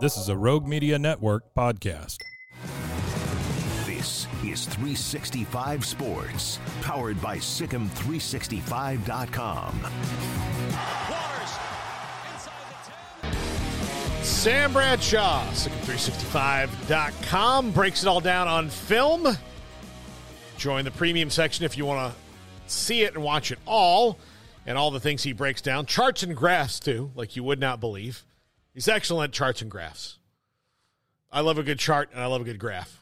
This is a Rogue Media Network podcast. This is 365 Sports, powered by SicEm365.com. Sam Bradshaw, SicEm365.com, breaks it all down on film. Join the premium section if you want to see it and watch it all, and all the things he breaks down. Charts and graphs, too, like you would not believe. He's excellent charts and graphs. I love a good chart and I love a good graph.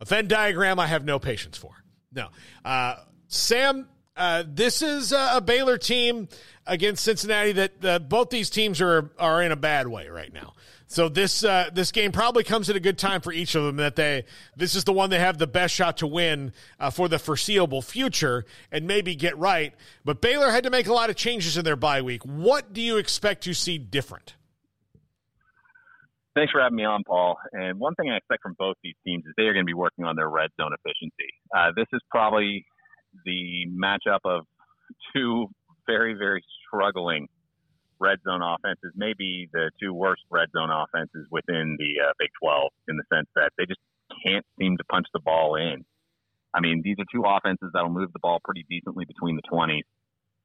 A Venn diagram, I have no patience for. No. Uh, Sam, uh, this is a Baylor team against Cincinnati that uh, both these teams are are in a bad way right now. So this uh, this game probably comes at a good time for each of them. That they this is the one they have the best shot to win uh, for the foreseeable future and maybe get right. But Baylor had to make a lot of changes in their bye week. What do you expect to see different? Thanks for having me on, Paul. And one thing I expect from both these teams is they are going to be working on their red zone efficiency. Uh, this is probably the matchup of two very, very struggling red zone offenses, maybe the two worst red zone offenses within the uh, Big 12 in the sense that they just can't seem to punch the ball in. I mean, these are two offenses that'll move the ball pretty decently between the 20s,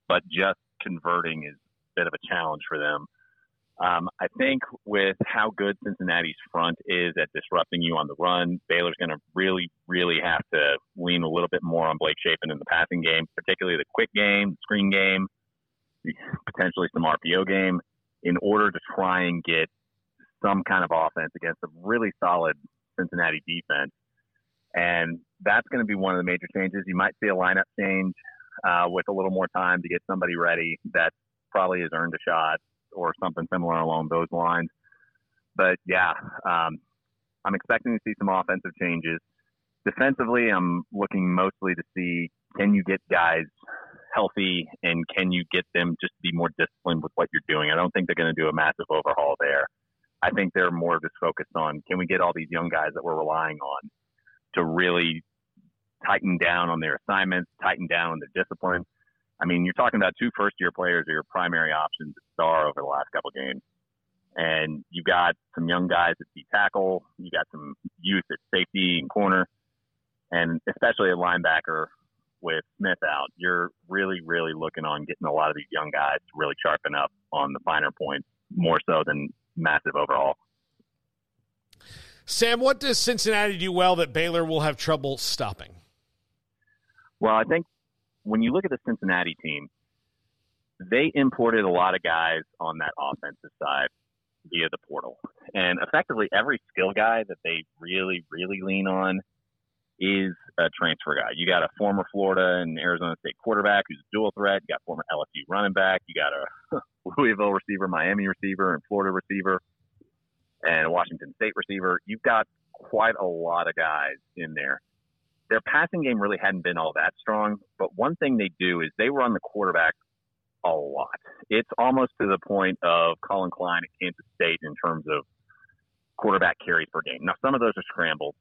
but just converting is a bit of a challenge for them. Um, I think with how good Cincinnati's front is at disrupting you on the run, Baylor's going to really, really have to lean a little bit more on Blake Shapen in the passing game, particularly the quick game, screen game, potentially some RPO game, in order to try and get some kind of offense against a really solid Cincinnati defense. And that's going to be one of the major changes. You might see a lineup change uh, with a little more time to get somebody ready that probably has earned a shot or something similar along those lines. But yeah, um, I'm expecting to see some offensive changes. Defensively, I'm looking mostly to see can you get guys healthy and can you get them just to be more disciplined with what you're doing. I don't think they're going to do a massive overhaul there. I think they're more just focused on can we get all these young guys that we're relying on to really tighten down on their assignments, tighten down on their discipline, I mean, you're talking about two first year players are your primary options to star over the last couple games. And you've got some young guys at D tackle, you got some youth at safety and corner, and especially a linebacker with Smith out. You're really, really looking on getting a lot of these young guys to really sharpen up on the finer points more so than massive overall. Sam, what does Cincinnati do well that Baylor will have trouble stopping? Well, I think when you look at the Cincinnati team, they imported a lot of guys on that offensive side via the portal. And effectively, every skill guy that they really, really lean on is a transfer guy. You got a former Florida and Arizona State quarterback who's a dual threat. You got former LSU running back. You got a Louisville receiver, Miami receiver, and Florida receiver, and Washington State receiver. You've got quite a lot of guys in there their passing game really hadn't been all that strong. But one thing they do is they run the quarterback a lot. It's almost to the point of Collin Klein at Kansas State in terms of quarterback carries per game. Now, some of those are scrambles,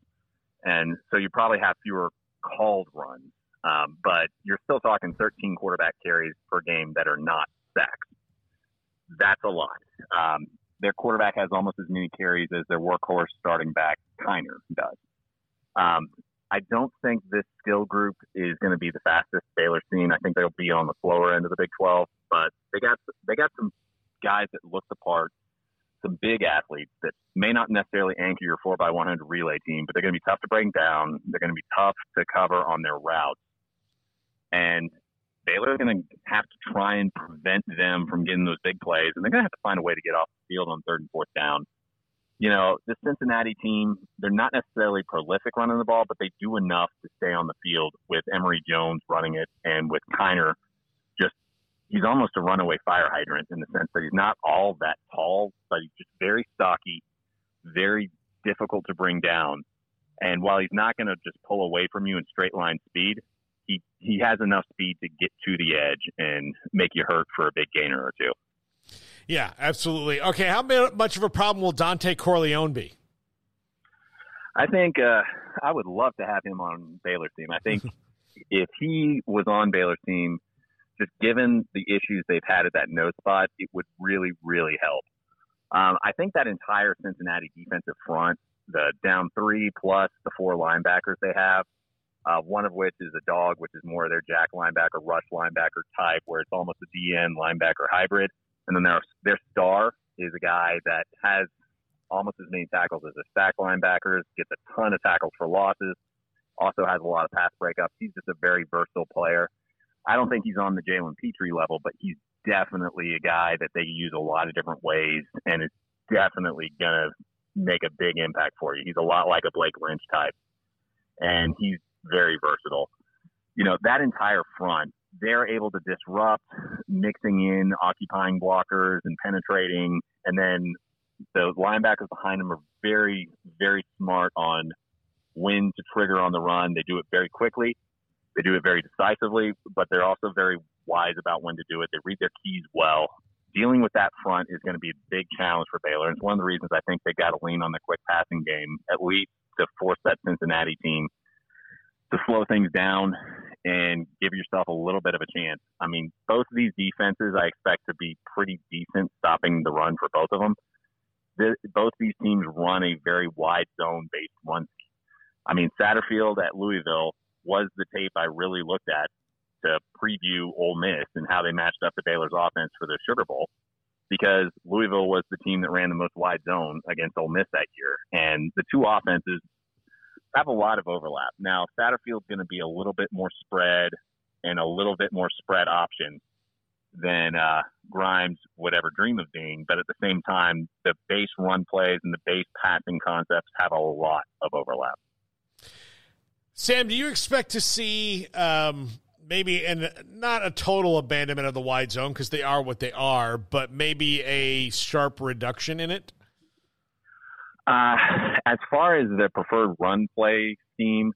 and so you probably have fewer called runs. Um, but you're still talking 13 quarterback carries per game that are not sacks. That's a lot. Um, their quarterback has almost as many carries as their workhorse starting back Kiner does. Um, I don't think this skill group is going to be the fastest Baylor seen. I think be on the slower end of the Big 12, but they got they got some guys that look the part, some big athletes that may not necessarily anchor your 4x100 relay team, but they're going to be tough to bring down. They're going to be tough to cover on their routes. And Baylor's going to have to try and prevent them from getting those big plays, and they're going to have to find a way to get off the field on third and fourth down. You know, the Cincinnati team, they're not necessarily prolific running the ball, but they do enough to stay on the field with Emory Jones running it and with Kiner just, he's almost a runaway fire hydrant in the sense that he's not all that tall, but he's just very stocky, very difficult to bring down. And while he's not going to just pull away from you in straight line speed, he he has enough speed to get to the edge and make you hurt for a big gainer or two. Yeah, absolutely. Okay, how much of a problem will Dontay Corleone be? I think uh, I would love to have him on Baylor's team. I think if he was on Baylor's team, just given the issues they've had at that nose spot, it would really, really help. Um, I think that entire Cincinnati defensive front, the down three plus the four linebackers they have, uh, one of which is a dog, which is more of their jack linebacker, rush linebacker type, where it's almost a DN linebacker hybrid. And then their their star is a guy that has almost as many tackles as a stack linebackers, gets a ton of tackles for losses, also has a lot of pass breakups. He's just a very versatile player. I don't think he's on the Jalen Pitre level, but he's definitely a guy that they use a lot of different ways, and it's definitely gonna make a big impact for you. He's a lot like a Blake Lynch type, and he's very versatile. You know, that entire front, they're able to disrupt, mixing in occupying blockers and penetrating. And then the linebackers behind them are very, very smart on when to trigger on the run. They do it very quickly. They do it very decisively, but they're also very wise about when to do it. They read their keys well. Dealing with that front is going to be a big challenge for Baylor. And it's one of the reasons I think they got to lean on the quick passing game, at least to force that Cincinnati team to slow things down and give yourself a little bit of a chance. I mean, both of these defenses I expect to be pretty decent stopping the run for both of them. The, both these teams run a very wide zone based run. I mean, Satterfield at Louisville was the tape I really looked at to preview Ole Miss and how they matched up to Baylor's offense for the Sugar Bowl because Louisville was the team that ran the most wide zone against Ole Miss that year. And the two offenses have a lot of overlap. Now, Satterfield's going to be a little bit more spread and a little bit more spread option than uh, Grimes would ever dream of being. But at the same time, the base run plays and the base passing concepts have a lot of overlap. Sam, do you expect to see um, maybe, and not a total abandonment of the wide zone because they are what they are, but maybe a sharp reduction in it? Uh, as far as the preferred run play scheme,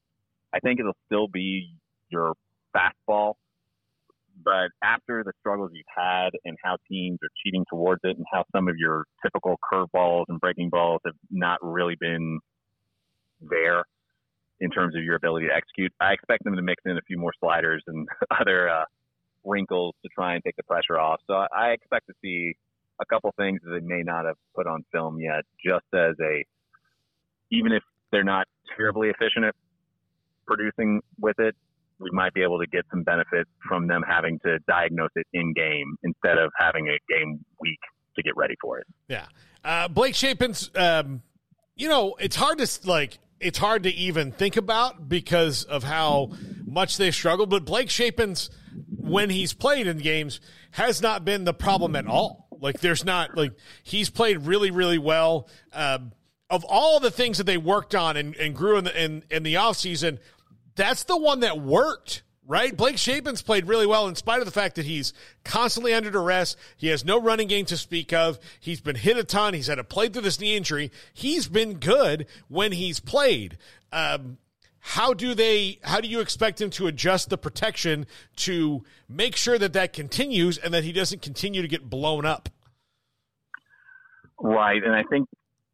I think it'll still be your fastball. But after the struggles you've had and how teams are cheating towards it and how some of your typical curveballs and breaking balls have not really been there in terms of your ability to execute, I expect them to mix in a few more sliders and other uh, wrinkles to try and take the pressure off. So I expect to see a couple things that they may not have put on film yet, just as a, even if they're not terribly efficient at producing with it, we might be able to get some benefit from them having to diagnose it in game instead of having a game week to get ready for it. Yeah. Uh, Blake Shapen's, um, you know, it's hard to like, it's hard to even think about because of how much they struggled. But Blake Shapen's, when he's played in games, has not been the problem at all. Like there's not like he's played really really well. Um, of all the things that they worked on and, and grew in the in, in the offseason, that's the one that worked right? Blake Shapen's played really well in spite of the fact that he's constantly under duress. He has no running game to speak of. He's been hit a ton. He's had to play through this knee injury. He's been good when he's played. Um, how do they how do you expect him to adjust the protection to make sure that that continues and that he doesn't continue to get blown up right and i think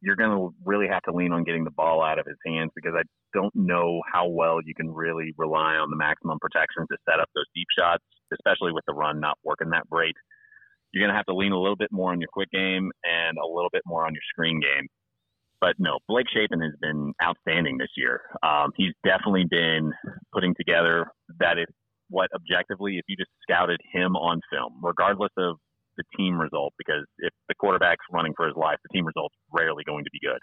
you're going to really have to lean on getting the ball out of his hands because I don't know how well you can really rely on the maximum protection to set up those deep shots, especially with the run not working that great. You're going to have to lean a little bit more on your quick game and a little bit more on your screen game. But no, Blake Shapen has been outstanding this year. Um, he's definitely been putting together that is what objectively, if you just scouted him on film, regardless of the team result because if the quarterback's running for his life, the team result's rarely going to be good.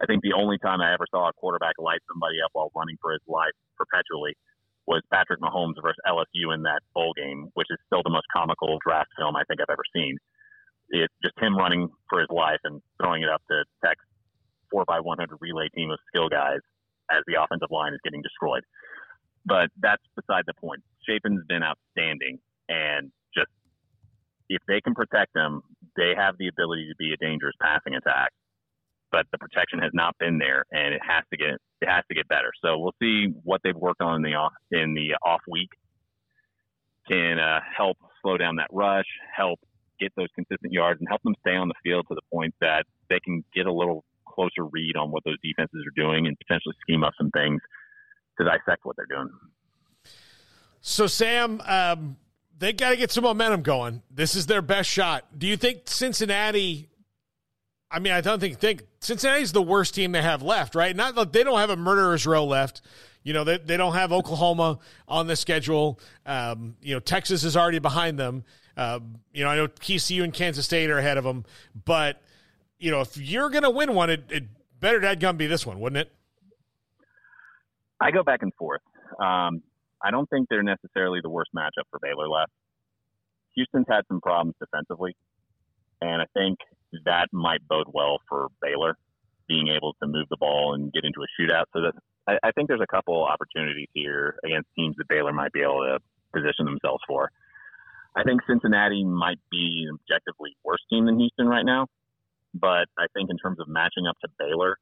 I think the only time I ever saw a quarterback light somebody up while running for his life perpetually was Patrick Mahomes versus LSU in that bowl game, which is still the most comical draft film I think I've ever seen. It's just him running for his life and throwing it up to Tech's four by 100 relay team of skill guys as the offensive line is getting destroyed. But that's beside the point. Shapen's been outstanding, and just if they can protect them, they have the ability to be a dangerous passing attack. But the protection has not been there, and it has to get it has to get better. So we'll see what they've worked on in the off in the off week can uh, help slow down that rush, help get those consistent yards, and help them stay on the field to the point that they can get a little closer read on what those defenses are doing and potentially scheme up some things to dissect what they're doing. So, Sam, um, they got to get some momentum going. This is their best shot. Do you think Cincinnati? I mean, I don't think think Cincinnati's the worst team they have left, right? Not that they don't have a murderer's row left. You know, they, they don't have Oklahoma on the schedule. Um, you know, Texas is already behind them. Uh, you know, I know TCU and Kansas State are ahead of them, but you know, if you're going to win one, it, it better dadgum be this one, wouldn't it? I go back and forth. Um, I don't think they're necessarily the worst matchup for Baylor left. Houston's had some problems defensively, and I think that might bode well for Baylor being able to move the ball and get into a shootout. So that I, I think there's a couple opportunities here against teams that Baylor might be able to position themselves for. I think Cincinnati might be an objectively worse team than Houston right now, but I think in terms of matching up to Baylor,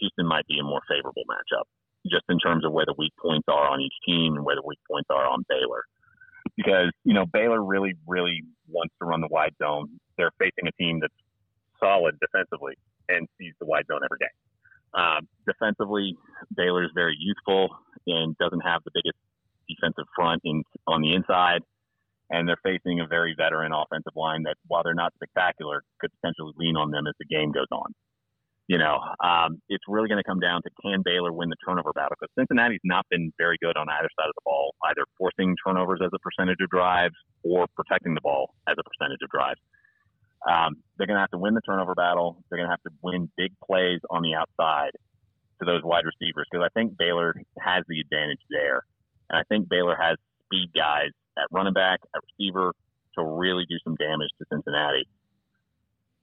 Houston might be a more favorable matchup just in terms of where the weak points are on each team and where the weak points are on Baylor. Because, you know, Baylor really, really wants to run the wide zone. They're facing a team that's solid defensively and sees the wide zone every day. Uh, defensively, Baylor is very youthful and doesn't have the biggest defensive front in on the inside. And they're facing a very veteran offensive line that, while they're not spectacular, could potentially lean on them as the game goes on you know, um, it's really going to come down to can Baylor win the turnover battle because Cincinnati's not been very good on either side of the ball, either forcing turnovers as a percentage of drives or protecting the ball as a percentage of drives. Um, they're going to have to win the turnover battle. They're going to have to win big plays on the outside to those wide receivers because I think Baylor has the advantage there. And I think Baylor has speed guys at running back, at receiver to really do some damage to Cincinnati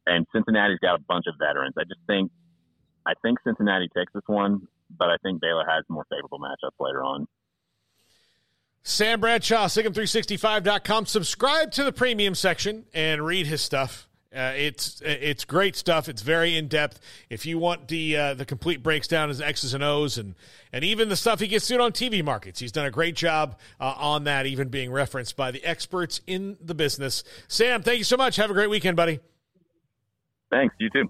and Cincinnati's got a bunch of veterans. I just think I think Cincinnati takes this one, but I think Baylor has more favorable matchups later on. Sam Bradshaw, SicEm365.com. Subscribe to the premium section and read his stuff. Uh, it's it's great stuff. It's very in depth. If you want the uh, the complete breakdown his X's and O's and and even the stuff he gets to on TV markets, he's done a great job uh, on that. Even being referenced by the experts in the business. Sam, thank you so much. Have a great weekend, buddy. Thanks. You too.